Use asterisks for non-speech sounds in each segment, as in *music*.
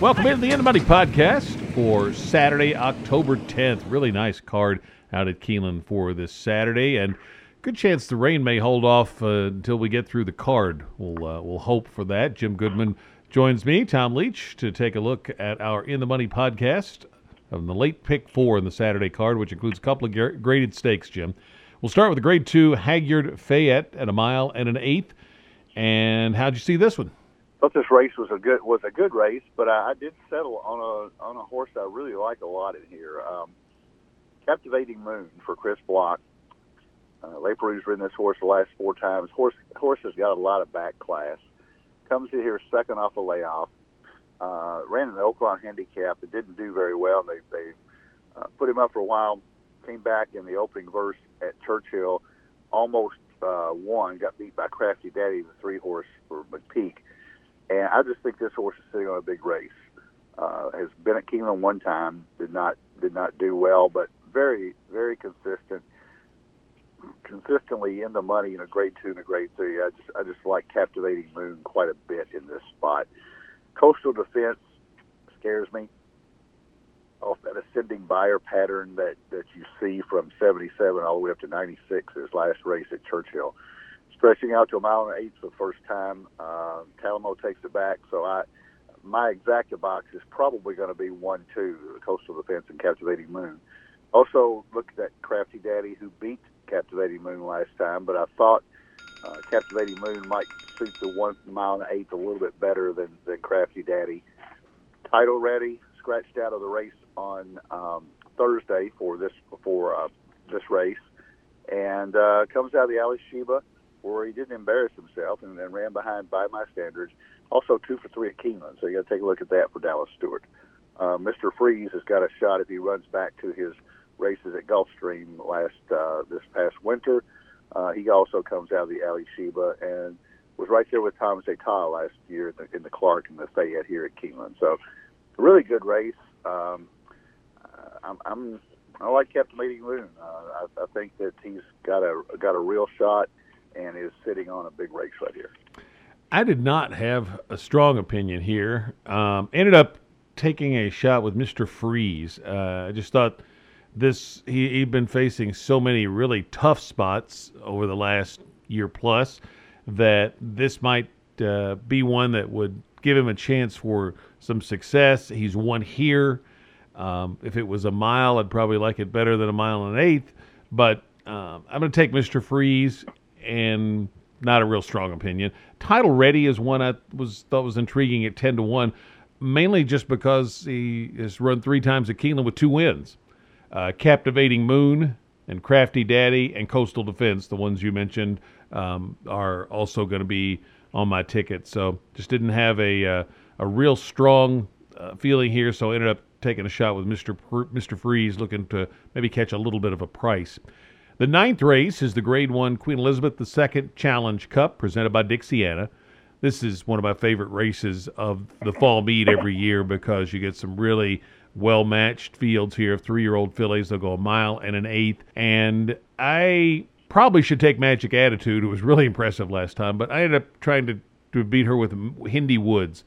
Welcome into the In the Money podcast for Saturday, October 10th. Really nice card out at Keeneland for this Saturday, and good chance the rain may hold off uh, until we get through the card. We'll uh, we'll hope for that. Jim Goodman joins me, Tom Leach, to take a look at our In the Money podcast of the late pick four in the Saturday card, which includes a couple of graded stakes. Jim, we'll start with the grade two Hagyard Fayette at a mile and an eighth. And how'd you see this one? Thought this race was a good was a good race, but I, I did settle on a on a horse I really like a lot in here. Um, Captivating Moon for Chris Block. Uh, Leparoux's ridden this horse the last four times. Horse horse has got a lot of back class. Comes in here second off a layoff. Uh, ran an Oaklawn handicap. It didn't do very well. They they uh, put him up for a while. Came back in the opening verse at Churchill. Almost uh, won. Got beat by Crafty Daddy, the three horse for McPeek. And I just think this horse is sitting on a big race. Uh, has been at Keeneland one time, did not did not do well, but very very consistent, consistently in the money in a grade two and a grade three. I just I just like captivating Moon quite a bit in this spot. Coastal Defense scares me off that ascending Beyer pattern that that you see from 77 all the way up to 96 his last race at Churchill stretching out to a mile and an eighth for the first time. Uh, Talamo takes it back, so I my exacta box is probably going to be one two, Coastal Defense and Captivating Moon. Also looked at Crafty Daddy, who beat Captivating Moon last time, but I thought uh, Captivating Moon might suit the one mile and an eighth a little bit better than, than Crafty Daddy. Title ready, scratched out of the race on um, Thursday for this for uh, this race, and uh, comes out of the Alysheba where he didn't embarrass himself and then ran behind by my standards. Also two for three at Keeneland, so you got to take a look at that for Dallas Stewart. Uh, Mr. Freeze has got a shot if he runs back to his races at Gulfstream last uh, this past winter. Uh, he also comes out of the Alysheba and was right there with Tom's d'Etat last year in the, in the Clark and the Fayette here at Keeneland. So, a really good race. Um, uh, I'm, I'm I like Captivating Moon. Uh, I, I think that he's got a got a real shot and is sitting on a big race right here. I did not have a strong opinion here. Um, ended up taking a shot with Mr. Freeze. Uh, I just thought this he, he'd been facing so many really tough spots over the last year plus that this might uh, be one that would give him a chance for some success. He's won here. Um, if it was a mile, I'd probably like it better than a mile and an eighth. But um, I'm going to take Mr. Freeze and not a real strong opinion. Title Ready is one I was thought was intriguing at ten to one, mainly just because he has run three times at Keeneland with two wins. Uh, Captivating Moon and Crafty Daddy and Coastal Defense, the ones you mentioned, um, are also going to be on my ticket. So just didn't have a uh, a real strong uh, feeling here, so ended up taking a shot with Mister Mister Freeze, looking to maybe catch a little bit of a price. The ninth race is the Grade 1 Queen Elizabeth II Challenge Cup presented by Dixiana. This is one of my favorite races of the fall meet every year because you get some really well matched fields here of three year old fillies. They'll go a mile and an eighth. And I probably should take Magic Attitude, who was really impressive last time, but I ended up trying to, to beat her with Hendy Woods.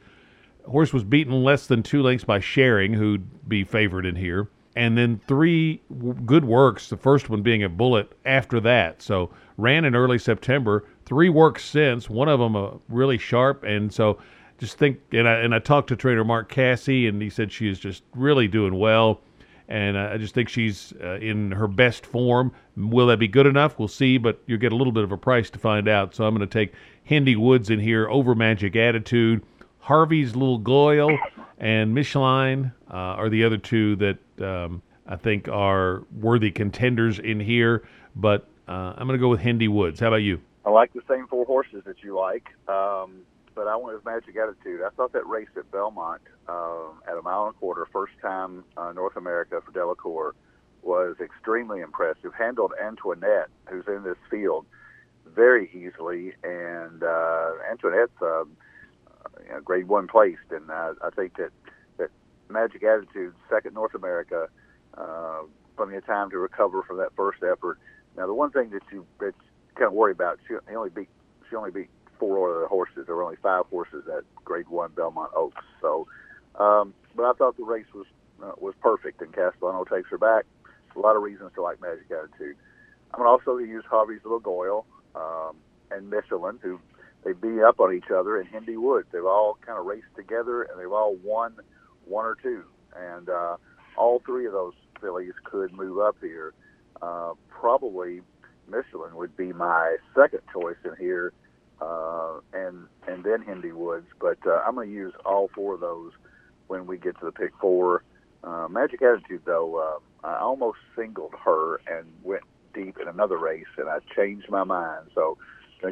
Horse was beaten less than two lengths by Sharing, who'd be favored in here and then three good works, the first one being a bullet after that. So ran in early September, three works since, one of them uh, really sharp. And so just think, and I, and I talked to trainer Mark Casse, and he said she is just really doing well. And I just think she's uh, in her best form. Will that be good enough? We'll see, but you'll get a little bit of a price to find out. So I'm going to take Hendy Woods in here over Magic Attitude. Harvey's Lil Goil and Micheline uh, are the other two that um, I think are worthy contenders in here. But uh, I'm going to go with Hendy Woods. How about you? I like the same four horses that you like, um, but I went with Magic Attitude. I thought that race at Belmont uh, at a mile and a quarter, first time uh, North America for Delacour, was extremely impressive. Handled Antoinette, who's in this field, very easily, and uh, Antoinette's uh, you know, grade one placed, and uh, I think that that Magic Attitude, second North America, uh, plenty of time to recover from that first effort. Now, the one thing that you that you kind of worry about, she only beat she only beat four other horses. There were only five horses at Grade One Belmont Oaks, so Um, but I thought the race was uh, was perfect, and Castellano takes her back. A lot of reasons to like Magic Attitude. I'm going to also use Harvey's Lil Goil um, and Micheline, who they beat up on each other, and Hendy Woods. They've all kind of raced together, and they've all won one or two. And uh, all three of those fillies could move up here. Uh, probably Micheline would be my second choice in here, uh, and and then Hendy Woods. But uh, I'm going to use all four of those when we get to the pick four. Uh, Magic Attitude, though, uh, I almost singled her and went deep in another race, and I changed my mind. So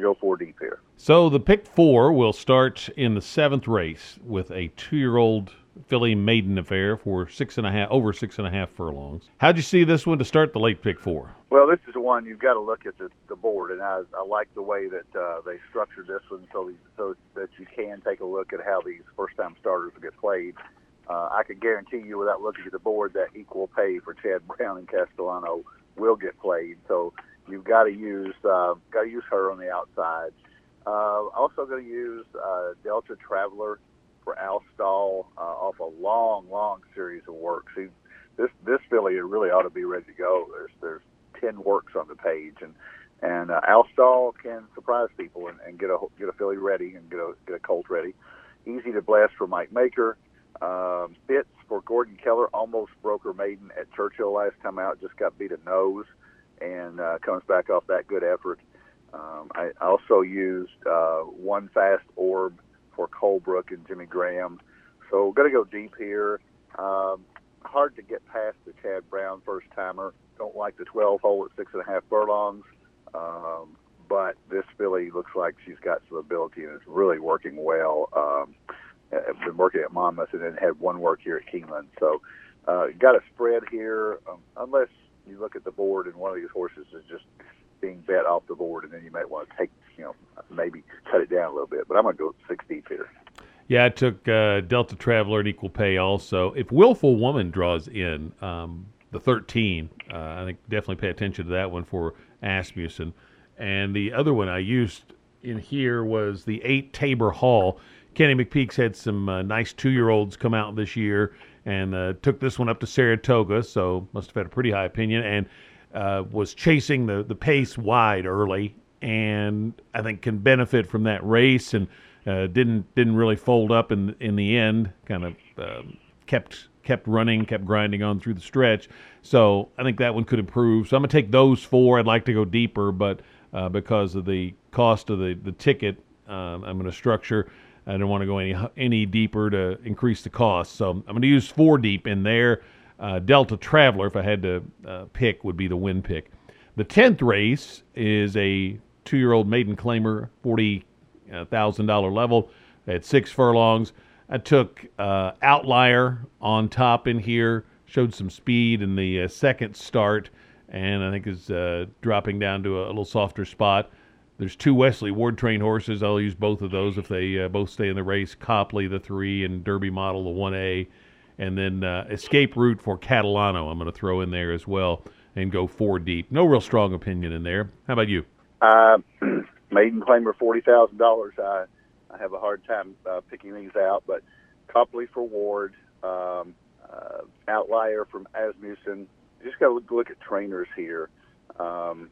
to go four deep here. So the pick four will start in the seventh race with a two-year-old filly maiden affair for six and a half over six and a half furlongs. How'd you see this one to start the late pick four? Well, this is the one you've got to look at the, the board, and I, I like the way that uh, they structured this one so so that you can take a look at how these first-time starters will get played. Uh, I can guarantee you, without looking at the board, that equal pay for Chad Brown and Castellano will get played. So you've got to use uh, got to use her on the outside. Uh, also going to use uh, Delta Traveler for Al Stall uh, off a long, long series of works. He, this this filly really ought to be ready to go. There's there's ten works on the page, and and uh, Al Stall can surprise people and, and get a get a filly ready and get a get a colt ready. Easy to blast for Mike Maker. Um, Fitz for Gordon Keller almost broke her maiden at Churchill last time out. Just got beat a nose and uh, comes back off that good effort. Um, I also used uh, one fast orb for Colebrook and Jimmy Graham. So going to go deep here. Um, hard to get past the Chad Brown first timer. Don't like the 12 hole at six and a half furlongs. Um, but this filly looks like she's got some ability and is really working well. Um, I've been working at Monmouth and then had one work here at Keeneland. So uh, got a spread here, um, unless you look at the board and one of these horses is just being bet off the board, and then you might want to take, you know, maybe cut it down a little bit. But I'm going to go six deep here. Yeah, I took uh, Delta Traveler and equal pay also. If Willful Woman draws in um, the 13, uh, I think definitely pay attention to that one for Asmussen. And the other one I used in here was the 8 Tabor Hall. Kenny McPeek's had some uh, nice two year olds come out this year and uh, took this one up to Saratoga, so must have had a pretty high opinion, and uh, was chasing the, the pace wide early, and I think can benefit from that race, and uh, didn't didn't really fold up in in the end, kind of um, kept kept running, kept grinding on through the stretch. So I think that one could improve. So I'm gonna take those four. I'd like to go deeper, but uh, because of the cost of the the ticket, um, I'm gonna structure I don't want to go any any deeper to increase the cost. So I'm going to use four deep in there. Uh, Delta Traveler, if I had to uh, pick, would be the win pick. The tenth race is a two-year-old maiden claimer, forty thousand dollar level at six furlongs. I took uh, Outlier on top in here, showed some speed in the uh, second start, and I think is uh, dropping down to a, a little softer spot. There's two Wesley Ward trained horses. I'll use both of those if they uh, both stay in the race. Copley, the three, and Derby Model, the one A, and then uh, Escape Route for Catalano. I'm going to throw in there as well and go four deep. No real strong opinion in there. How about you? Uh, *clears throat* maiden claimer forty thousand dollars. I I have a hard time uh, picking these out, but Copley for Ward, um, uh, Outlier from Asmussen. Just got to look, look at trainers here. Um,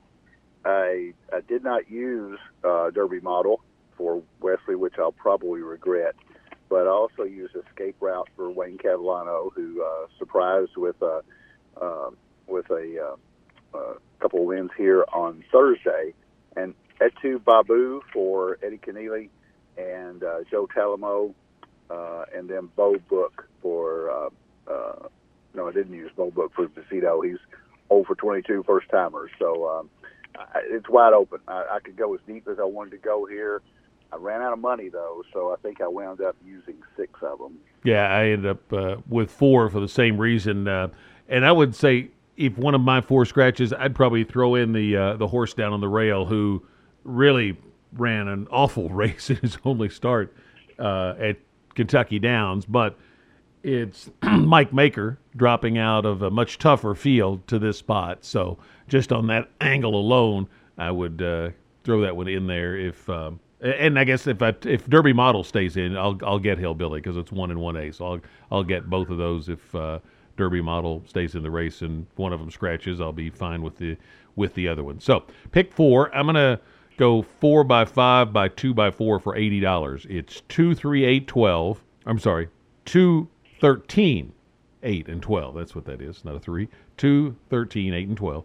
I, I did not use uh, Derby model for Wesley, which I'll probably regret. But I also used Escape Route for Wayne Catalano, who uh, surprised with a uh, with a uh, uh, couple wins here on Thursday, and Etu Babu for Eddie Kenneally and uh, Joe Talamo, and then Bo Book for no, I didn't use Bo Book for Visito. He's 0 for 22 first timers. So um, it's wide open. I, I could go as deep as I wanted to go here. I ran out of money though, so I think I wound up using six of them. Yeah, I ended up uh, with four for the same reason. Uh, and I would say if one of my four scratches, I'd probably throw in the uh, the horse down on the rail who really ran an awful *laughs* race in his only start uh, at Kentucky Downs, but it's *clears throat* Mike Maker dropping out of a much tougher field to this spot. So just on that angle alone, I would uh, throw that one in there if um, And I guess if I, if Derby Model stays in, I'll I'll get Hillbilly because it's one and one A. So I'll I'll get both of those if uh, Derby Model stays in the race and one of them scratches. I'll be fine with the with the other one. So pick four. I'm gonna go four by five by two by four for eighty dollars. It's two three eight twelve. I'm sorry, two thirteen eight and twelve. That's what that is. Not a three. Two thirteen eight and twelve.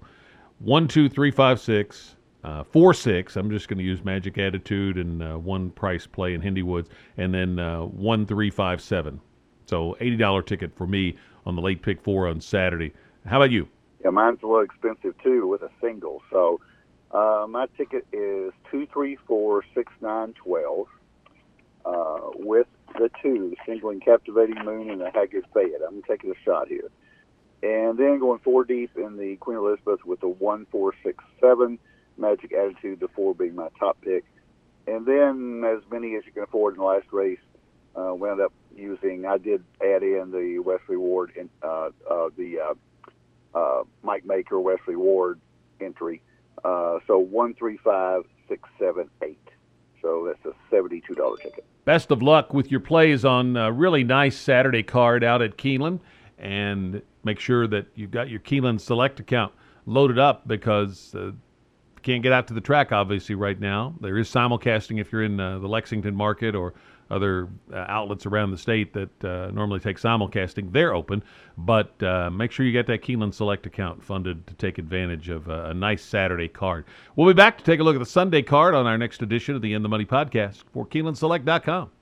One two three five six uh, four six. I'm just going to use Magic Attitude and uh, one price play in Hendy Woods, and then uh, one three five seven. So eighty dollar ticket for me on the late pick four on Saturday. How about you? Yeah, mine's a little expensive too with a single. So uh, my ticket is two three four six nine twelve uh, with the two, singling Captivating Moon and the Hagyard Fayette. I'm taking a shot here. And then going four deep in the Queen Elizabeth with the one four six seven Magic Attitude, the four being my top pick. And then as many as you can afford in the last race, uh, wound up using. I did add in the Wesley Ward, in, uh, uh, the uh, uh, Mike Maker Wesley Ward entry. Uh, so one three five six seven eight. So that's a seventy-two dollar ticket. Best of luck with your plays on a really nice Saturday card out at Keeneland, and make sure that you've got your Keeneland Select account loaded up because uh, can't get out to the track obviously right now. There is simulcasting if you're in uh, the Lexington market or other uh, outlets around the state that uh, normally take simulcasting. They're open, but uh, make sure you get that Keeneland Select account funded to take advantage of a, nice Saturday card. We'll be back to take a look at the Sunday card on our next edition of the In the Money podcast for KeenelandSelect.com.